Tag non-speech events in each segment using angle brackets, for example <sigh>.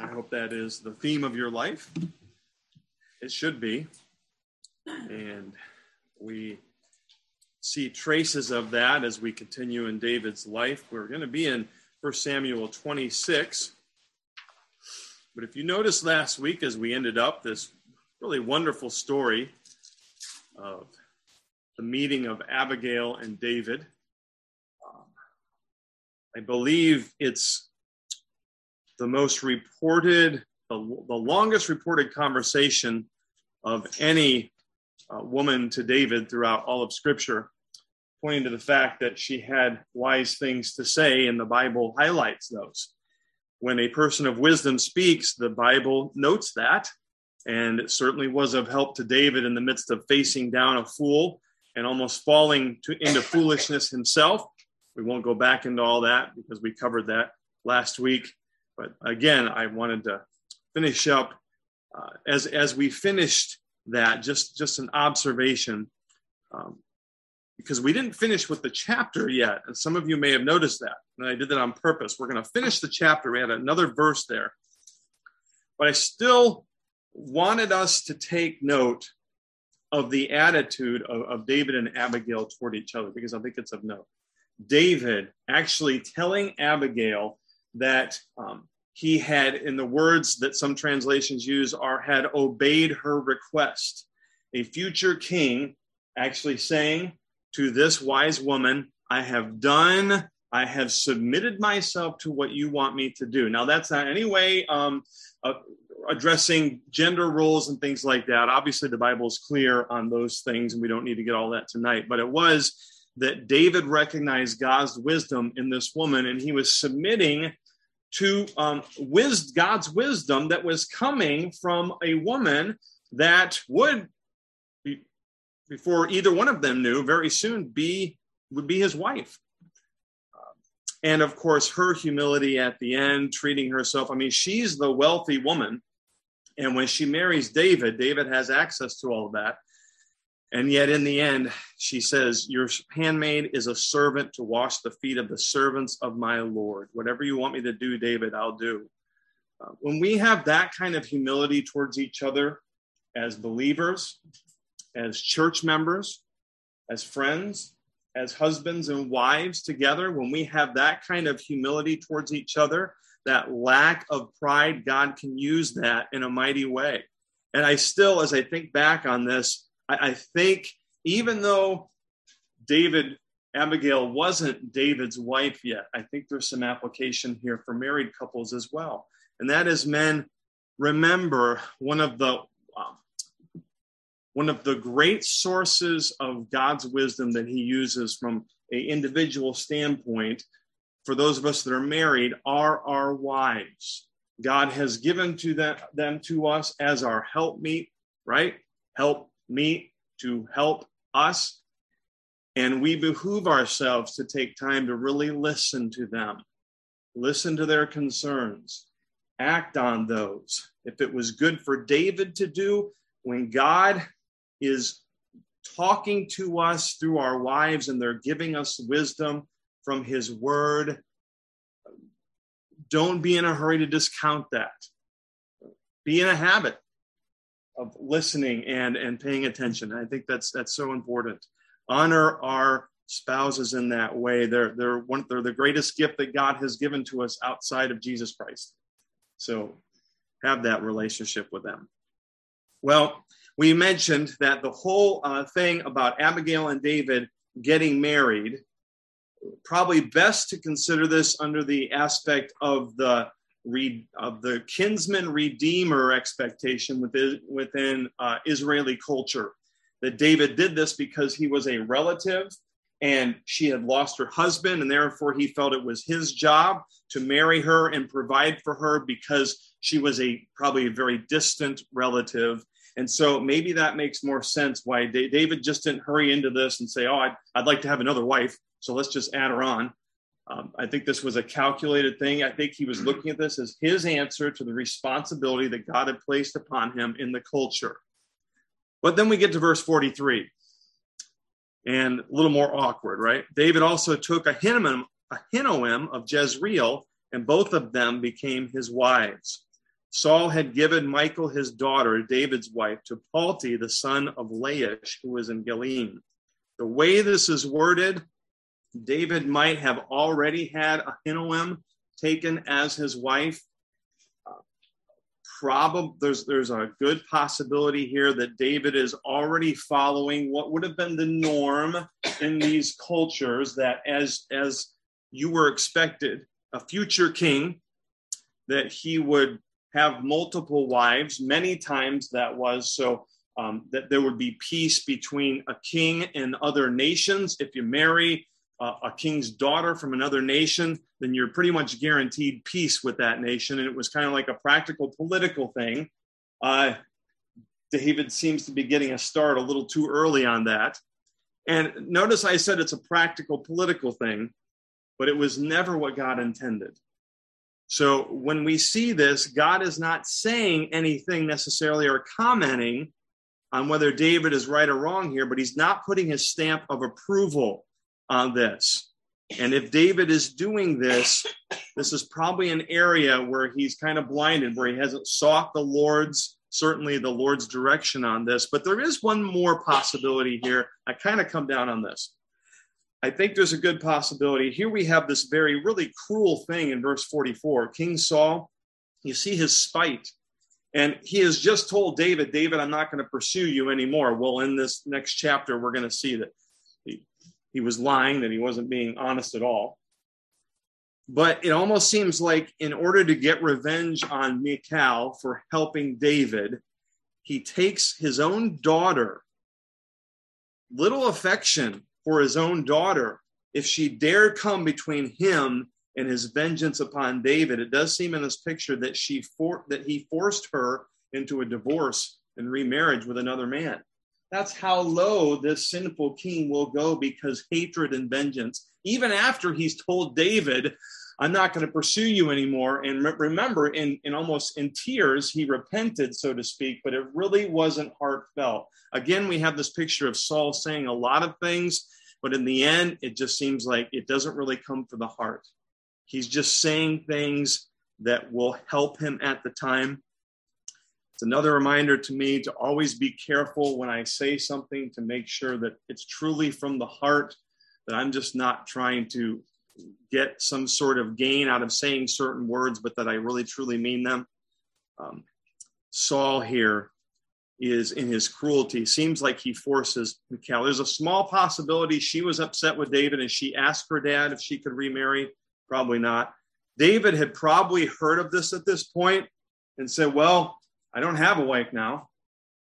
I hope that is the theme of your life. It should be. And we see traces of that as we continue in David's life. We're going to be in 1 Samuel 26. But if you noticed last week, as we ended up this really wonderful story of the meeting of Abigail and David, um, I believe it's the most reported, the, the longest reported conversation of any uh, woman to David throughout all of Scripture, pointing to the fact that she had wise things to say, and the Bible highlights those. When a person of wisdom speaks, the Bible notes that, and it certainly was of help to David in the midst of facing down a fool and almost falling to, into foolishness himself. We won't go back into all that because we covered that last week. But again, I wanted to finish up uh, as as we finished that. Just just an observation, um, because we didn't finish with the chapter yet, and some of you may have noticed that, and I did that on purpose. We're going to finish the chapter. We had another verse there, but I still wanted us to take note of the attitude of, of David and Abigail toward each other, because I think it's of note. David actually telling Abigail that um, he had, in the words that some translations use, are had obeyed her request. A future king actually saying to this wise woman, I have done, I have submitted myself to what you want me to do. Now, that's not any way um, uh, addressing gender roles and things like that. Obviously, the Bible is clear on those things, and we don't need to get all that tonight. But it was that David recognized God's wisdom in this woman, and he was submitting to um, wis- God's wisdom that was coming from a woman that would, be, before either one of them knew, very soon be would be his wife. Um, and of course, her humility at the end, treating herself. I mean, she's the wealthy woman. And when she marries David, David has access to all of that. And yet, in the end, she says, Your handmaid is a servant to wash the feet of the servants of my Lord. Whatever you want me to do, David, I'll do. Uh, when we have that kind of humility towards each other as believers, as church members, as friends, as husbands and wives together, when we have that kind of humility towards each other, that lack of pride, God can use that in a mighty way. And I still, as I think back on this, I, I think even though David Abigail wasn't David's wife yet. I think there's some application here for married couples as well. And that is men remember one of the um, one of the great sources of God's wisdom that he uses from an individual standpoint for those of us that are married are our wives. God has given to them, them to us as our helpmeet, right? Help meet to help us. And we behoove ourselves to take time to really listen to them, listen to their concerns, act on those. If it was good for David to do, when God is talking to us through our wives and they're giving us wisdom from his word, don't be in a hurry to discount that. Be in a habit of listening and and paying attention. I think that's that's so important. Honor our spouses in that way. They're they're one they're the greatest gift that God has given to us outside of Jesus Christ. So have that relationship with them. Well, we mentioned that the whole uh, thing about Abigail and David getting married, probably best to consider this under the aspect of the of the kinsman redeemer expectation within, within uh, Israeli culture. That David did this because he was a relative and she had lost her husband, and therefore he felt it was his job to marry her and provide for her because she was a probably a very distant relative. And so maybe that makes more sense why David just didn't hurry into this and say, Oh, I'd, I'd like to have another wife, so let's just add her on. Um, I think this was a calculated thing. I think he was looking at this as his answer to the responsibility that God had placed upon him in the culture. But then we get to verse 43 and a little more awkward, right? David also took Ahinoam, Ahinoam of Jezreel, and both of them became his wives. Saul had given Michal his daughter, David's wife, to Palti, the son of Laish, who was in Gilead. The way this is worded, David might have already had Ahinoam taken as his wife. Uh, probably there's there's a good possibility here that David is already following what would have been the norm in these cultures that as as you were expected a future king that he would have multiple wives many times that was so um, that there would be peace between a king and other nations if you marry a king's daughter from another nation, then you're pretty much guaranteed peace with that nation. And it was kind of like a practical political thing. Uh, David seems to be getting a start a little too early on that. And notice I said it's a practical political thing, but it was never what God intended. So when we see this, God is not saying anything necessarily or commenting on whether David is right or wrong here, but he's not putting his stamp of approval on this. And if David is doing this, this is probably an area where he's kind of blinded, where he hasn't sought the Lord's, certainly the Lord's direction on this. But there is one more possibility here. I kind of come down on this. I think there's a good possibility. Here we have this very, really cruel thing in verse 44. King Saul, you see his spite. And he has just told David, David, I'm not going to pursue you anymore. Well, in this next chapter, we're going to see that he was lying, that he wasn't being honest at all. But it almost seems like in order to get revenge on Michal for helping David, he takes his own daughter, little affection for his own daughter. If she dared come between him and his vengeance upon David, it does seem in this picture that she for, that he forced her into a divorce and remarriage with another man. That's how low this sinful king will go because hatred and vengeance, even after he's told David, I'm not going to pursue you anymore. And remember, in, in almost in tears, he repented, so to speak, but it really wasn't heartfelt. Again, we have this picture of Saul saying a lot of things, but in the end, it just seems like it doesn't really come from the heart. He's just saying things that will help him at the time. Another reminder to me to always be careful when I say something to make sure that it's truly from the heart, that I'm just not trying to get some sort of gain out of saying certain words, but that I really truly mean them. Um, Saul here is in his cruelty. Seems like he forces Michal. There's a small possibility she was upset with David and she asked her dad if she could remarry. Probably not. David had probably heard of this at this point and said, Well, I don't have a wife now.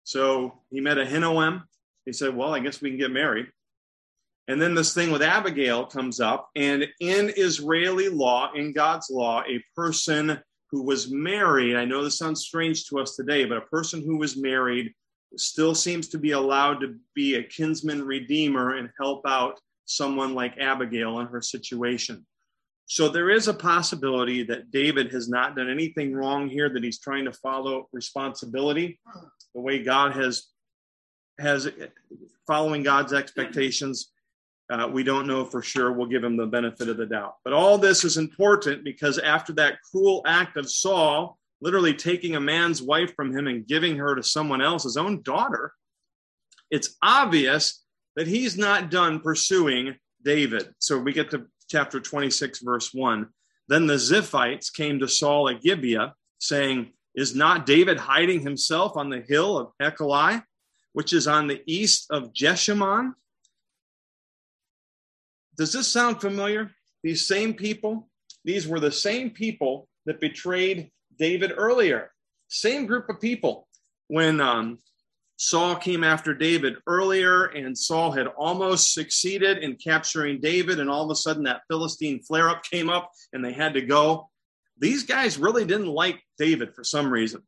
So he met Ahinoam. He said, Well, I guess we can get married. And then this thing with Abigail comes up. And in Israeli law, in God's law, a person who was married, I know this sounds strange to us today, but a person who was married still seems to be allowed to be a kinsman redeemer and help out someone like Abigail in her situation. So there is a possibility that David has not done anything wrong here, that he's trying to follow responsibility the way God has has following God's expectations. Uh, we don't know for sure. We'll give him the benefit of the doubt. But all this is important because after that cruel act of Saul, literally taking a man's wife from him and giving her to someone else, his own daughter, it's obvious that he's not done pursuing David. So we get to chapter 26, verse 1. Then the Ziphites came to Saul at Gibeah, saying, Is not David hiding himself on the hill of Hachilah, which is on the east of Jeshimon? Does this sound familiar? These same people, these were the same people that betrayed David earlier. Same group of people. When um, Saul came after David earlier, and Saul had almost succeeded in capturing David, and all of a sudden that Philistine flare up came up and they had to go. These guys really didn't like David for some reason.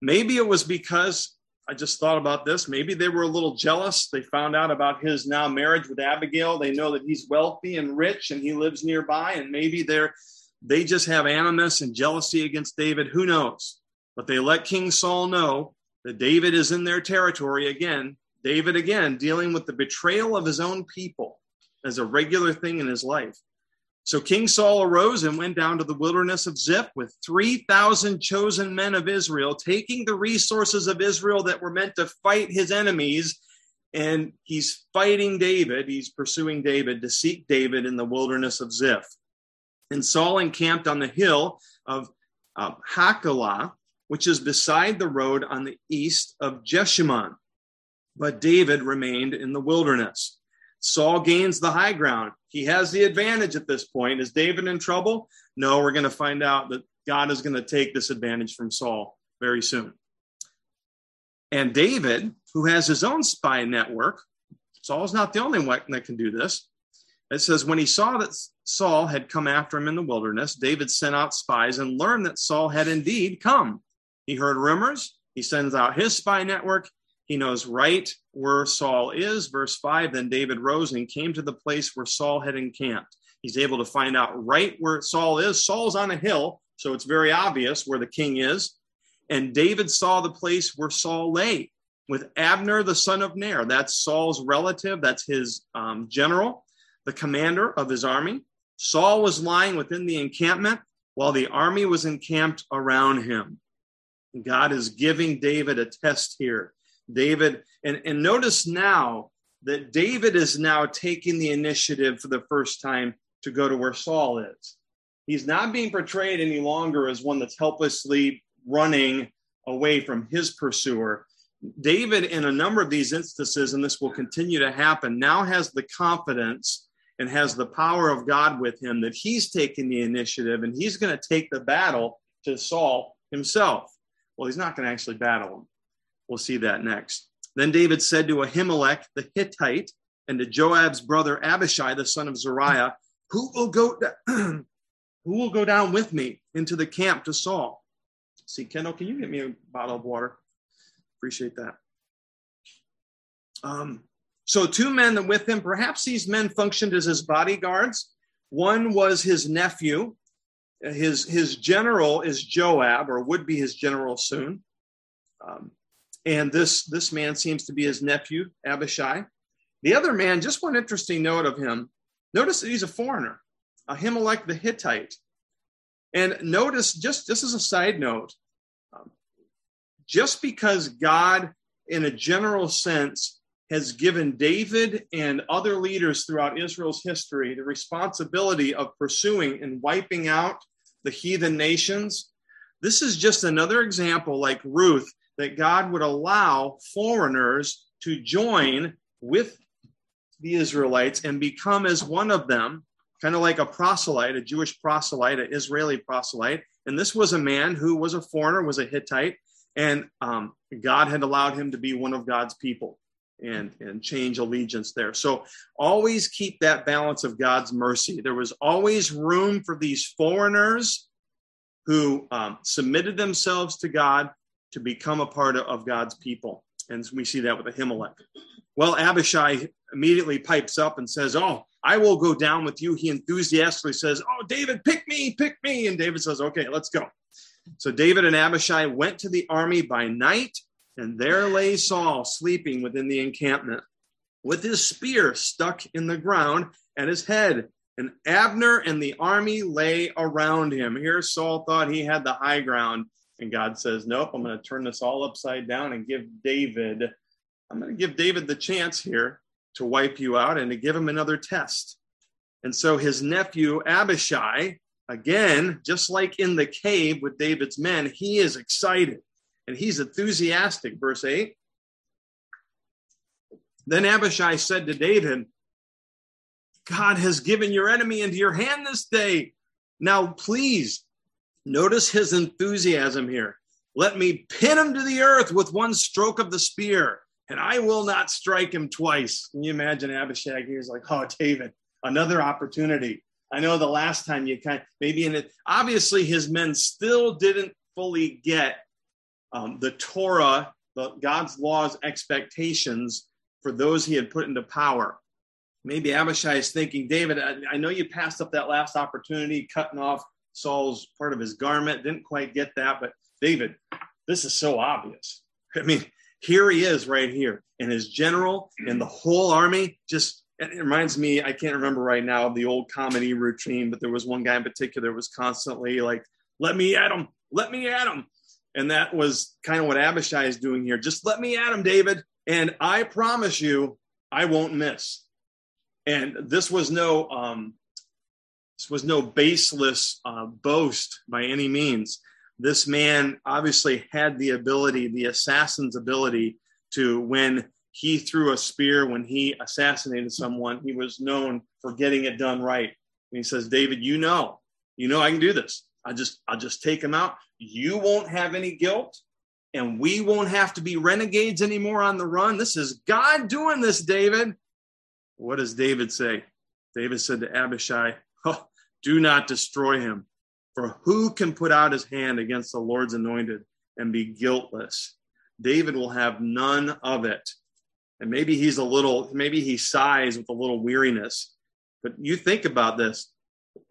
Maybe it was because I just thought about this. Maybe they were a little jealous. They found out about his now marriage with Abigail. They know that he's wealthy and rich and he lives nearby, and maybe they're they just have animus and jealousy against David. Who knows? But they let King Saul know that David is in their territory again. David, again, dealing with the betrayal of his own people as a regular thing in his life. So King Saul arose and went down to the wilderness of Ziph with 3,000 chosen men of Israel, taking the resources of Israel that were meant to fight his enemies. And he's fighting David. He's pursuing David to seek David in the wilderness of Ziph. And Saul encamped on the hill of uh, Hachilah, which is beside the road on the east of Jeshimon. But David remained in the wilderness. Saul gains the high ground. He has the advantage at this point. Is David in trouble? No, we're going to find out that God is going to take this advantage from Saul very soon. And David, who has his own spy network, Saul's not the only one that can do this. It says, when he saw that Saul had come after him in the wilderness, David sent out spies and learned that Saul had indeed come. He heard rumors. He sends out his spy network. He knows right where Saul is. Verse 5 Then David rose and came to the place where Saul had encamped. He's able to find out right where Saul is. Saul's on a hill, so it's very obvious where the king is. And David saw the place where Saul lay with Abner, the son of Ner. That's Saul's relative, that's his um, general, the commander of his army. Saul was lying within the encampment while the army was encamped around him. God is giving David a test here. David, and, and notice now that David is now taking the initiative for the first time to go to where Saul is. He's not being portrayed any longer as one that's helplessly running away from his pursuer. David, in a number of these instances, and this will continue to happen, now has the confidence and has the power of God with him that he's taking the initiative and he's going to take the battle to Saul himself. Well, he's not going to actually battle him. We'll see that next. Then David said to Ahimelech the Hittite and to Joab's brother Abishai, the son of Zeruiah, Who will go, <clears throat> who will go down with me into the camp to Saul? See, Kendall, can you get me a bottle of water? Appreciate that. Um, so, two men with him, perhaps these men functioned as his bodyguards. One was his nephew. His, his general is Joab, or would be his general soon. Um, and this this man seems to be his nephew abishai. The other man just one interesting note of him. Notice that he's a foreigner ahimelech the hittite. And notice just this is a side note. Um, just because god in a general sense has given david and other leaders throughout israel's history the responsibility of pursuing and wiping out the heathen nations this is just another example like ruth that God would allow foreigners to join with the Israelites and become as one of them, kind of like a proselyte, a Jewish proselyte, an Israeli proselyte. And this was a man who was a foreigner, was a Hittite, and um, God had allowed him to be one of God's people and, and change allegiance there. So always keep that balance of God's mercy. There was always room for these foreigners who um, submitted themselves to God to become a part of God's people. And we see that with Ahimelech. Well, Abishai immediately pipes up and says, Oh, I will go down with you. He enthusiastically says, Oh, David, pick me, pick me. And David says, Okay, let's go. So David and Abishai went to the army by night, and there lay Saul sleeping within the encampment with his spear stuck in the ground at his head. And Abner and the army lay around him. Here Saul thought he had the high ground and God says, Nope, I'm going to turn this all upside down and give David, I'm going to give David the chance here to wipe you out and to give him another test. And so his nephew Abishai, again, just like in the cave with David's men, he is excited and he's enthusiastic. Verse 8. Then Abishai said to David, God has given your enemy into your hand this day. Now, please Notice his enthusiasm here. Let me pin him to the earth with one stroke of the spear, and I will not strike him twice. Can you imagine Abishag? He's like, oh, David, another opportunity. I know the last time you kind of, maybe in it, obviously his men still didn't fully get um, the Torah, the God's laws, expectations for those he had put into power. Maybe Abishai is thinking, David, I, I know you passed up that last opportunity, cutting off Saul's part of his garment. Didn't quite get that, but David, this is so obvious. I mean, here he is right here, and his general and the whole army just it reminds me, I can't remember right now of the old comedy routine, but there was one guy in particular was constantly like, let me at him, let me at him. And that was kind of what Abishai is doing here. Just let me at him, David. And I promise you, I won't miss. And this was no, um, this was no baseless uh, boast by any means. This man obviously had the ability, the assassin's ability, to when he threw a spear, when he assassinated someone, he was known for getting it done right. And he says, David, you know, you know I can do this. I just I'll just take him out. You won't have any guilt, and we won't have to be renegades anymore on the run. This is God doing this, David. What does David say? David said to Abishai, oh, Do not destroy him, for who can put out his hand against the Lord's anointed and be guiltless? David will have none of it. And maybe he's a little, maybe he sighs with a little weariness. But you think about this.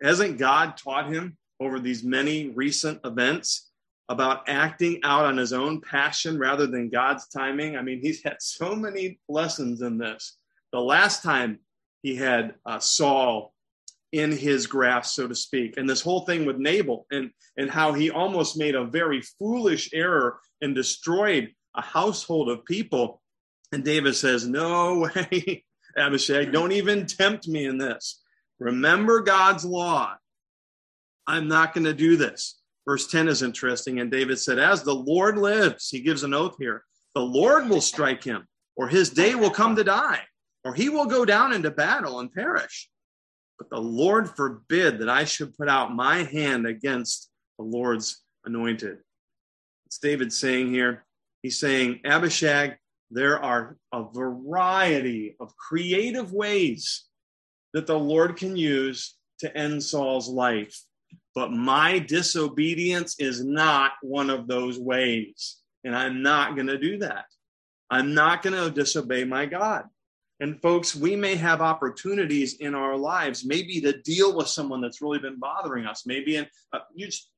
Hasn't God taught him over these many recent events about acting out on his own passion rather than God's timing? I mean, he's had so many lessons in this. The last time he had uh, Saul in his grasp, so to speak, and this whole thing with Nabal and, and how he almost made a very foolish error and destroyed a household of people. And David says, No <laughs> way, Abishai, don't even tempt me in this. Remember God's law. I'm not going to do this. Verse 10 is interesting. And David said, As the Lord lives, he gives an oath here, the Lord will strike him, or his day will come to die, or he will go down into battle and perish. But the Lord forbid that I should put out my hand against the Lord's anointed. It's David saying here, he's saying, Abishag, there are a variety of creative ways that the Lord can use to end Saul's life. But my disobedience is not one of those ways. And I'm not going to do that. I'm not going to disobey my God. And folks, we may have opportunities in our lives, maybe to deal with someone that's really been bothering us. Maybe, and uh, you just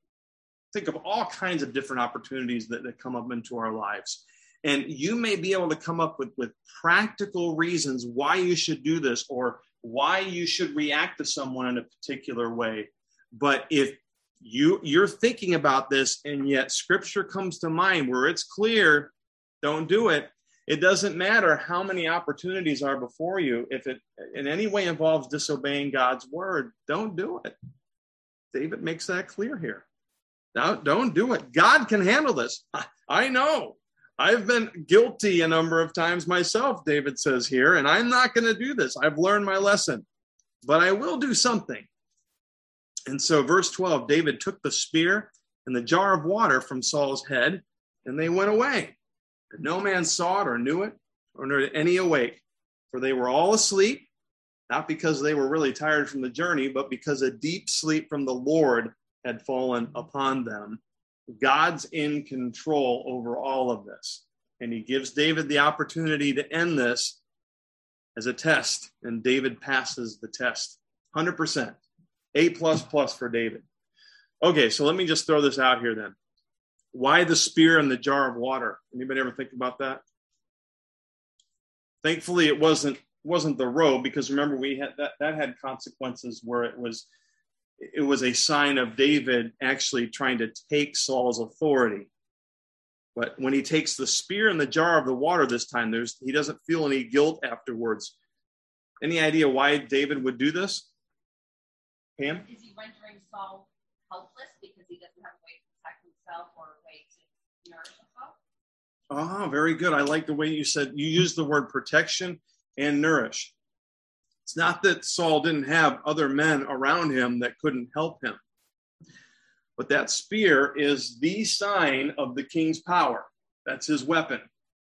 think of all kinds of different opportunities that, that come up into our lives. And you may be able to come up with, with practical reasons why you should do this or why you should react to someone in a particular way. But if you you're thinking about this and yet scripture comes to mind where it's clear, don't do it it doesn't matter how many opportunities are before you. If it in any way involves disobeying God's word, don't do it. David makes that clear here. Now, don't do it. God can handle this. I know. I've been guilty a number of times myself, David says here, and I'm not going to do this. I've learned my lesson, but I will do something. And so, verse 12 David took the spear and the jar of water from Saul's head, and they went away. And no man saw it or knew it, or nor any awake, for they were all asleep, not because they were really tired from the journey, but because a deep sleep from the Lord had fallen upon them. God's in control over all of this. And he gives David the opportunity to end this as a test. And David passes the test 100%. A plus plus for David. Okay, so let me just throw this out here then. Why the spear and the jar of water? Anybody ever think about that? Thankfully, it wasn't wasn't the robe because remember we had that that had consequences where it was it was a sign of David actually trying to take Saul's authority. But when he takes the spear and the jar of the water this time, there's he doesn't feel any guilt afterwards. Any idea why David would do this? Pam? Is he rendering Saul helpless because he doesn't have a way to protect himself or a way to nourish himself? Ah, very good. I like the way you said you used the word protection and nourish. It's not that Saul didn't have other men around him that couldn't help him. But that spear is the sign of the king's power. That's his weapon.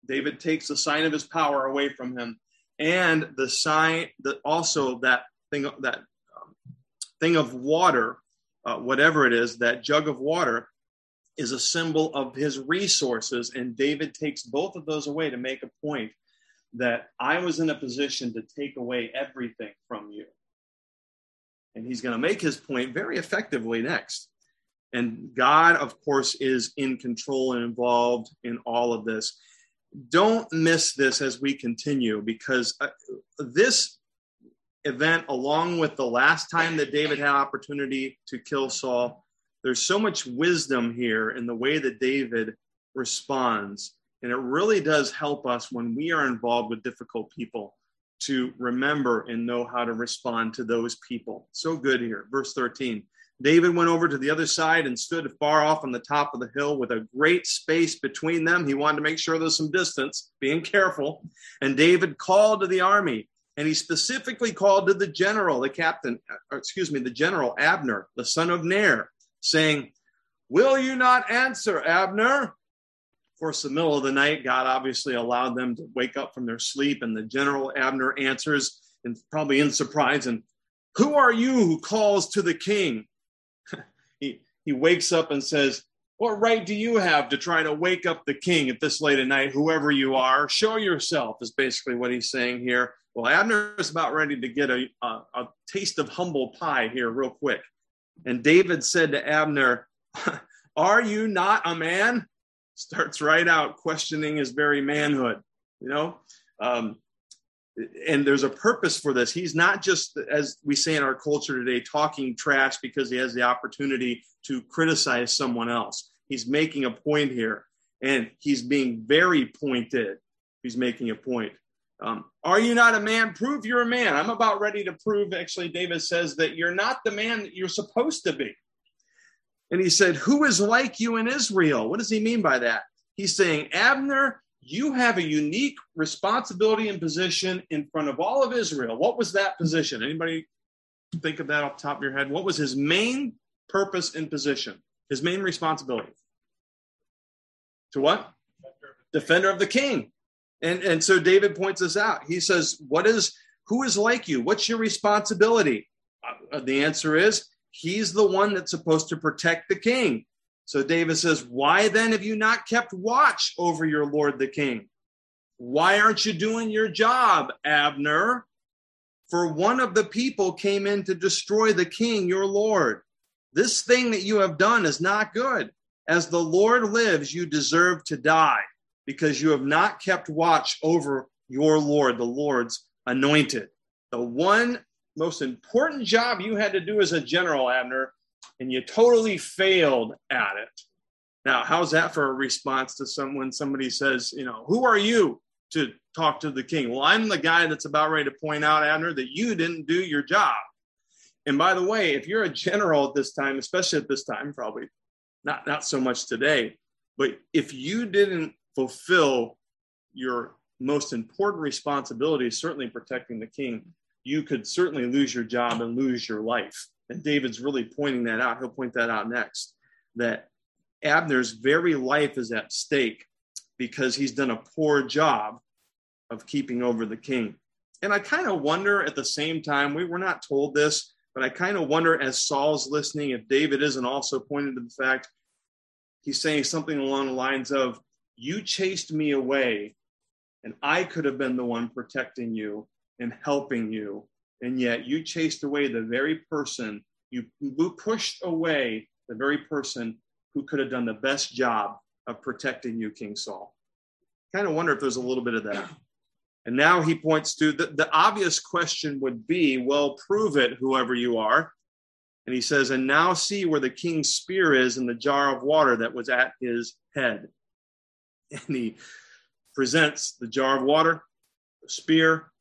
David takes the sign of his power away from him. And the sign that also that thing that thing of water, uh, whatever it is, that jug of water is a symbol of his resources. And David takes both of those away to make a point that I was in a position to take away everything from you. And he's going to make his point very effectively next. And God, of course, is in control and involved in all of this. Don't miss this as we continue because uh, this event, along with the last time that David had opportunity to kill Saul, there's so much wisdom here in the way that David responds. And it really does help us when we are involved with difficult people to remember and know how to respond to those people. So good here. Verse 13 David went over to the other side and stood far off on the top of the hill with a great space between them. He wanted to make sure there's some distance, being careful. And David called to the army, and he specifically called to the general, the captain, uh, excuse me, the general Abner, the son of Ner, saying, Will you not answer, Abner? Of course, the middle of the night, God obviously allowed them to wake up from their sleep, and the general Abner answers, and probably in surprise, and who are you who calls to the king? <laughs> he, he wakes up and says, What right do you have to try to wake up the king at this late at night, whoever you are? Show yourself, is basically what he's saying here. Well, Abner is about ready to get a, a, a taste of humble pie here, real quick. And David said to Abner, <laughs> Are you not a man? Starts right out questioning his very manhood, you know? Um, and there's a purpose for this. He's not just, as we say in our culture today, talking trash because he has the opportunity to criticize someone else. He's making a point here, and he's being very pointed. He's making a point. Um, are you not a man? Prove you're a man. I'm about ready to prove, actually, David says that you're not the man that you're supposed to be. And he said, Who is like you in Israel? What does he mean by that? He's saying, Abner, you have a unique responsibility and position in front of all of Israel. What was that position? Anybody think of that off the top of your head? What was his main purpose and position? His main responsibility? To what? Defender of the king. And, and so David points this out. He says, What is who is like you? What's your responsibility? Uh, the answer is he's the one that's supposed to protect the king. So David says, Why then have you not kept watch over your Lord the king? Why aren't you doing your job, Abner? For one of the people came in to destroy the king, your Lord. This thing that you have done is not good. As the Lord lives, you deserve to die because you have not kept watch over your Lord, the Lord's anointed. The one most important job you had to do as a general, Abner, and you totally failed at it. Now, how's that for a response to someone somebody says, you know, who are you to talk to the king? Well, I'm the guy that's about ready to point out, Abner, that you didn't do your job. And by the way, if you're a general at this time, especially at this time, probably not not so much today, but if you didn't fulfill your most important responsibility, certainly protecting the king, you could certainly lose your job and lose your life. And David's really pointing that out. He'll point that out next that Abner's very life is at stake because he's done a poor job of keeping over the king. And I kind of wonder at the same time, we were not told this, but I kind of wonder as Saul's listening if David isn't also pointing to the fact he's saying something along the lines of, You chased me away, and I could have been the one protecting you and helping you and yet you chased away the very person, you pushed away the very person who could have done the best job of protecting you, King Saul. Kind of wonder if there's a little bit of that. <clears throat> And now he points to the, the obvious question would be, well, prove it, whoever you are. And he says, and now see where the king's spear is in the jar of water that was at his head. <laughs> And he presents the jar of water, the spear,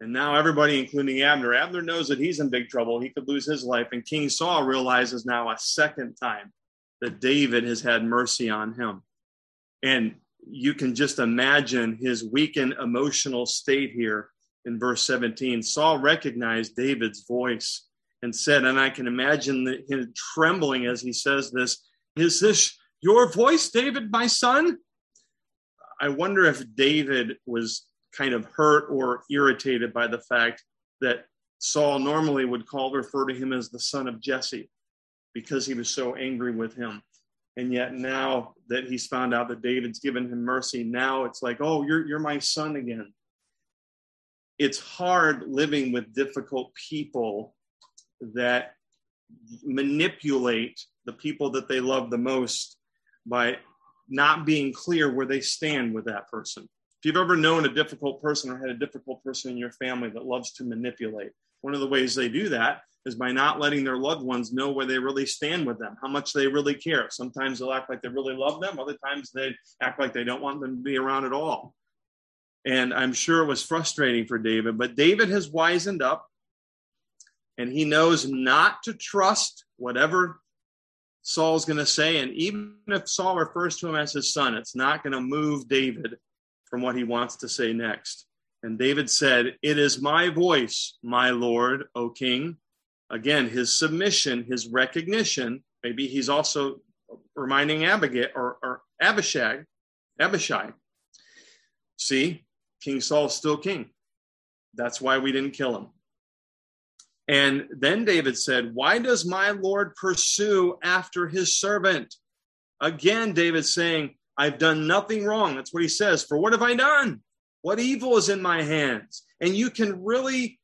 and now everybody, including Abner, Abner knows that he's in big trouble. He could lose his life. And King Saul realizes now a second time that David has had mercy on him. And you can just imagine his weakened emotional state here in verse 17. Saul recognized David's voice and said, and I can imagine him trembling as he says this Is this your voice, David, my son? I wonder if David was kind of hurt or irritated by the fact that Saul normally would call refer to him as the son of Jesse because he was so angry with him. And yet now that he's found out that David's given him mercy, now it's like, oh, you're you're my son again. It's hard living with difficult people that manipulate the people that they love the most by not being clear where they stand with that person. If you've ever known a difficult person or had a difficult person in your family that loves to manipulate, One of the ways they do that is by not letting their loved ones know where they really stand with them, how much they really care. Sometimes they'll act like they really love them, other times they act like they don't want them to be around at all. And I'm sure it was frustrating for David, but David has wisened up and he knows not to trust whatever Saul's going to say. And even if Saul refers to him as his son, it's not going to move David from what he wants to say next. And David said, It is my voice, my Lord, O king. Again, his submission, his recognition. Maybe he's also reminding Abigail or, or Abishag, Abishai. See, King Saul's still king. That's why we didn't kill him. And then David said, Why does my Lord pursue after his servant? Again, David saying, I've done nothing wrong. That's what he says. For what have I done? What evil is in my hands? And you can really,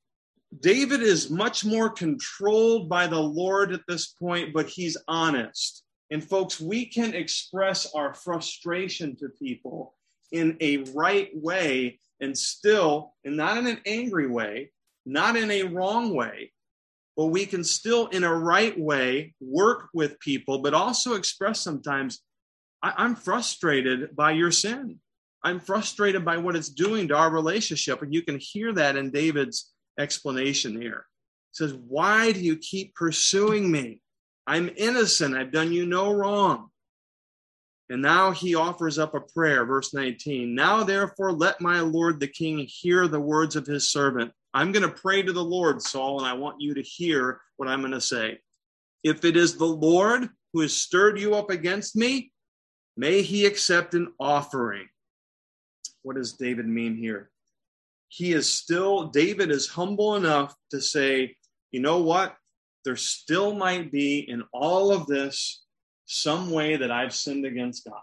David is much more controlled by the Lord at this point, but he's honest. And folks, we can express our frustration to people in a right way and still, and not in an angry way, not in a wrong way, but we can still, in a right way, work with people, but also express sometimes, I- am frustrated by your sin. I'm frustrated by what it's doing to our relationship. And you can hear that in David's explanation here. It says, Why do you keep pursuing me? I'm innocent. I've done you no wrong. And now he offers up a prayer, verse 19. Now, therefore, let my Lord the king hear the words of his servant. I'm going to pray to the Lord, Saul, and I want you to hear what I'm going to say. If it is the Lord who has stirred you up against me, may he accept an offering. What does David mean here? He is still, David is humble enough to say, you know what? There still might be in all of this some way that I've sinned against God.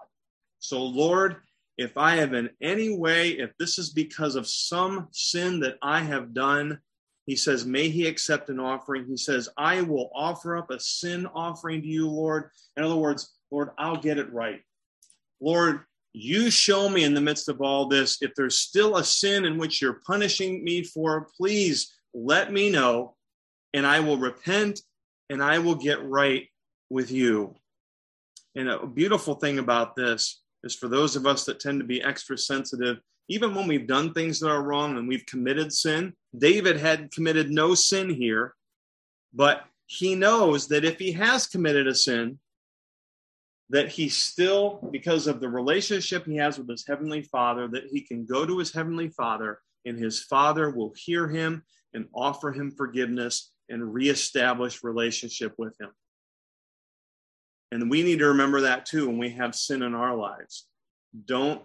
So, Lord, if I have in any way, if this is because of some sin that I have done, he says, may he accept an offering. He says, I will offer up a sin offering to you, Lord. In other words, Lord, I'll get it right. Lord, you show me in the midst of all this, if there's still a sin in which you're punishing me for, please let me know, and I will repent and I will get right with you. And a beautiful thing about this is for those of us that tend to be extra sensitive, even when we've done things that are wrong and we've committed sin. David had committed no sin here, but he knows that if he has committed a sin, that he still, because of the relationship he has with his heavenly father, that he can go to his heavenly father and his father will hear him and offer him forgiveness and reestablish relationship with him. And we need to remember that too when we have sin in our lives. Don't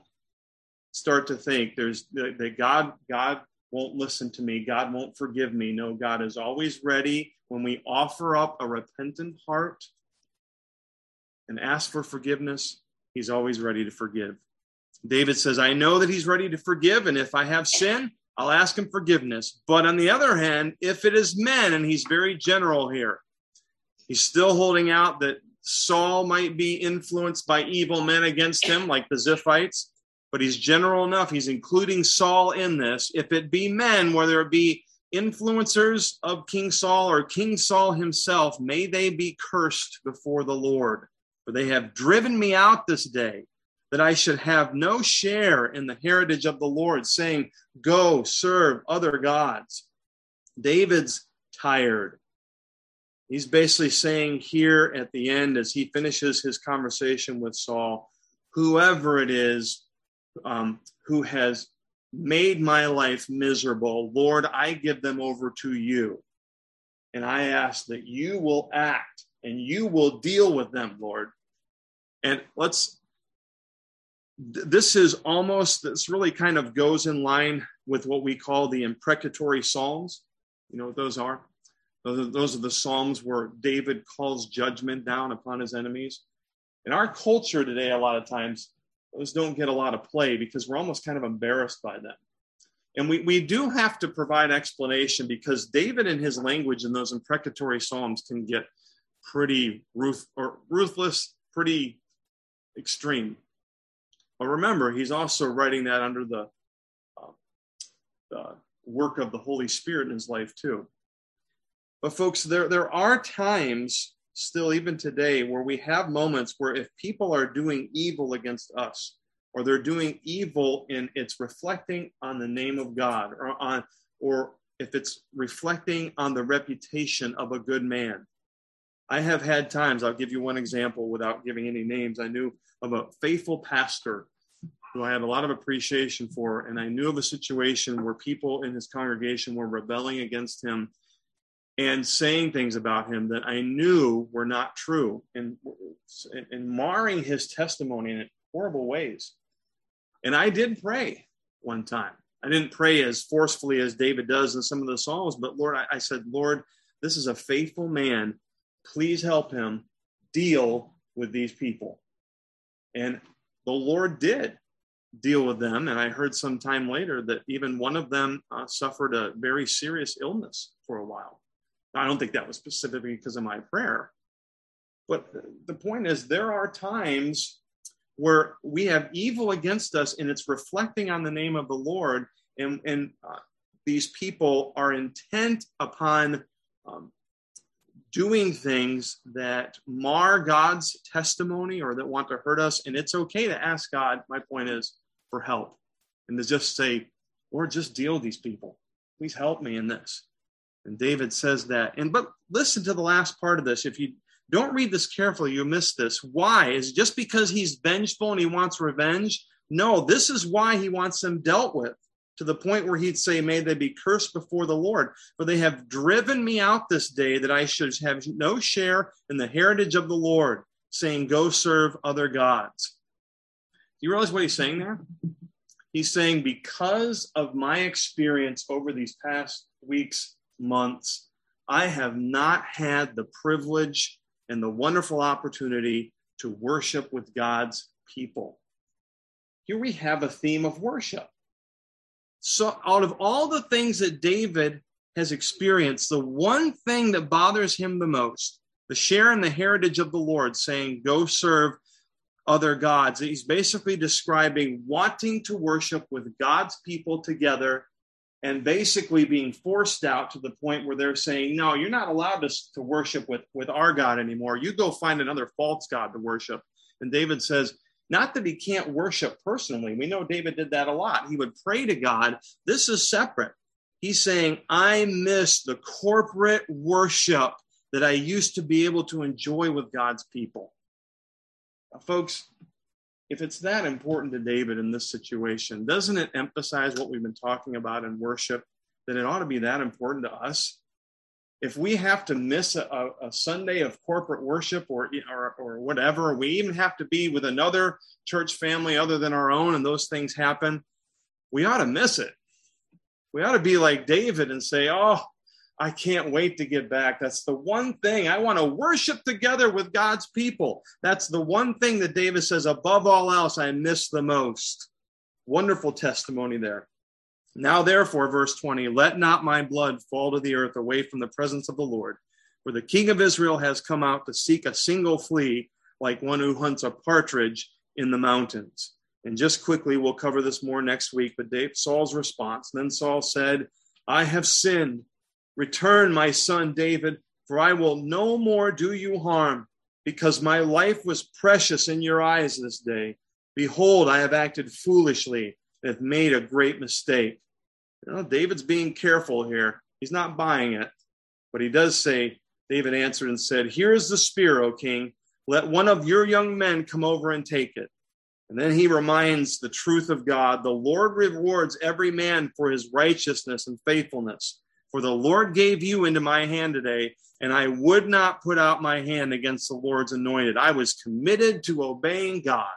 start to think there's that God God won't listen to me, God won't forgive me. No, God is always ready when we offer up a repentant heart and ask for forgiveness, he's always ready to forgive. David says, I know that he's ready to forgive, and if I have sin, I'll ask him forgiveness. But on the other hand, if it is men, and he's very general here, he's still holding out that Saul might be influenced by evil men against him, like the Ziphites, but he's general enough. He's including Saul in this. If it be men, whether it be influencers of King Saul or King Saul himself, may they be cursed before the Lord. For they have driven me out this day, that I should have no share in the heritage of the Lord, saying, Go serve other gods. David's tired. He's basically saying here at the end, as he finishes his conversation with Saul, whoever it is um, who has made my life miserable, Lord, I give them over to you. And I ask that you will act and you will deal with them, Lord. And let's, this is almost, this really kind of goes in line with what we call the imprecatory Psalms. You know what those are? Those are the Psalms where David calls judgment down upon his enemies. In our culture today, a lot of times, those don't get a lot of play because we're almost kind of embarrassed by them. And we, we do have to provide explanation because David and his language in those imprecatory Psalms can get pretty ruth or ruthless, pretty extreme. But remember, he's also writing that under the, uh, the work of the Holy Spirit in his life too. But folks, there there are times still even today where we have moments where if people are doing evil against us or they're doing evil and it's reflecting on the name of God or on or if it's reflecting on the reputation of a good man. I have had times, I'll give you one example without giving any names. I knew of a faithful pastor who I have a lot of appreciation for, and I knew of a situation where people in his congregation were rebelling against him and saying things about him that I knew were not true and, and marring his testimony in horrible ways. And I did pray one time. I didn't pray as forcefully as David does in some of the Psalms, but Lord, I, I said, Lord, this is a faithful man. Please help him deal with these people. And the Lord did deal with them. And I heard some time later that even one of them uh, suffered a very serious illness for a while. I don't think that was specifically because of my prayer. But the point is, there are times where we have evil against us and it's reflecting on the name of the Lord. And, and uh, these people are intent upon um, doing things that mar God's testimony or that want to hurt us. And it's okay to ask God, my point is, for help and to just say, Lord, just deal with these people. Please help me in this. And David says that. And but listen to the last part of this. If you don't read this carefully, you miss this. Why? Is just because he's vengeful and he wants revenge? No, this is why he wants them dealt with to the point where he'd say, May they be cursed before the Lord, for they have driven me out this day that I should have no share in the heritage of the Lord, saying, Go serve other gods. Do you realize what he's saying there? He's saying, Because of my experience over these past weeks months, I have not had the privilege and the wonderful opportunity to worship with God's people. Here we have a theme of worship. So, out of all the things that David has experienced, the one thing that bothers him the most, the share in the heritage of the Lord, saying, Go serve other gods. He's basically describing wanting to worship with God's people together and basically being forced out to the point where they're saying, no, you're not allowed to, to worship with, with our God anymore. You go find another false God to worship. And David says, not that he can't worship personally. We know David did that a lot. He would pray to God. This is separate. He's saying, I miss the corporate worship that I used to be able to enjoy with God's people. Folks, if it's that important to David in this situation, doesn't it emphasize what we've been talking about in worship? That it ought to be that important to us? If we have to miss a, a Sunday of corporate worship or, or, or whatever, we even have to be with another church family other than our own, and those things happen, we ought to miss it. We ought to be like David and say, Oh, I can't wait to get back. That's the one thing I want to worship together with God's people. That's the one thing that David says, above all else, I miss the most. Wonderful testimony there. Now, therefore, verse 20, let not my blood fall to the earth away from the presence of the Lord. For the king of Israel has come out to seek a single flea, like one who hunts a partridge in the mountains. And just quickly, we'll cover this more next week. But Dave, Saul's response. Then Saul said, I have sinned Return, my son David, for I will no more do you harm, because my life was precious in your eyes this day. Behold, I have acted foolishly and have made a great mistake. You know, David's being careful here. He's not buying it. But he does say, David answered and said, Here is the spear, O king. Let one of your young men come over and take it. And then he reminds the truth of God. The Lord rewards every man for his righteousness and faithfulness. For the Lord gave you into my hand today, and I would not put out my hand against the Lord's anointed. I was committed to obeying God.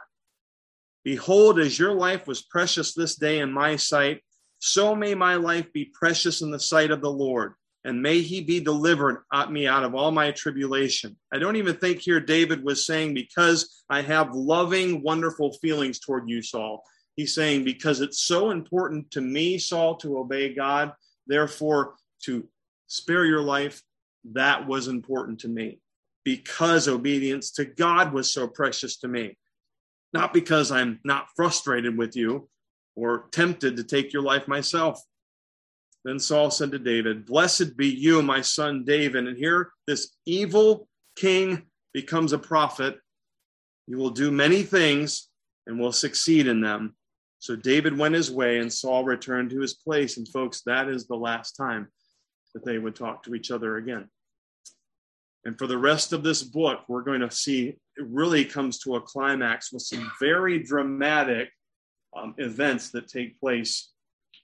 Behold, as your life was precious this day in my sight, so may my life be precious in the sight of the Lord, and may he be delivered at me out of all my tribulation. I don't even think here David was saying, because I have loving, wonderful feelings toward you, Saul. He's saying, because it's so important to me, Saul, to obey God. Therefore, to spare your life, that was important to me because obedience to God was so precious to me. Not because I'm not frustrated with you or tempted to take your life myself. Then Saul said to David, Blessed be you, my son David. And here this evil king becomes a prophet. You will do many things and will succeed in them. So David went his way and Saul returned to his place. And folks, that is the last time that they would talk to each other again. And for the rest of this book, we're going to see it really comes to a climax with some very dramatic um, events that take place.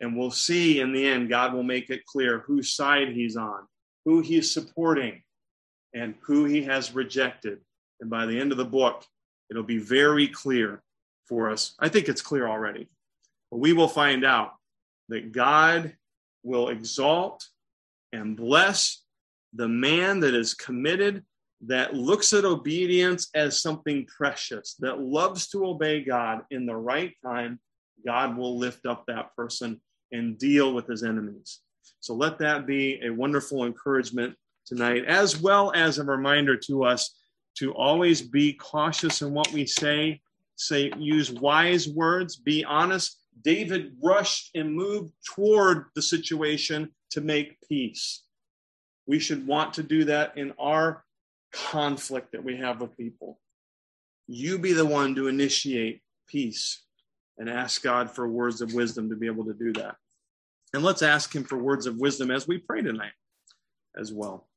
And we'll see in the end, God will make it clear whose side he's on, who he's supporting, and who he has rejected. And by the end of the book, it'll be very clear for us. I think it's clear already. But we will find out that God will exalt and bless the man that is committed, that looks at obedience as something precious, that loves to obey God in the right time. God will lift up that person and deal with his enemies. So let that be a wonderful encouragement tonight, as well as a reminder to us to always be cautious in what we say, say use wise words, be honest. David rushed and moved toward the situation to make peace. We should want to do that in our conflict that we have with people. You be the one to initiate peace and ask God for words of wisdom to be able to do that. And let's ask Him for words of wisdom as we pray tonight as well.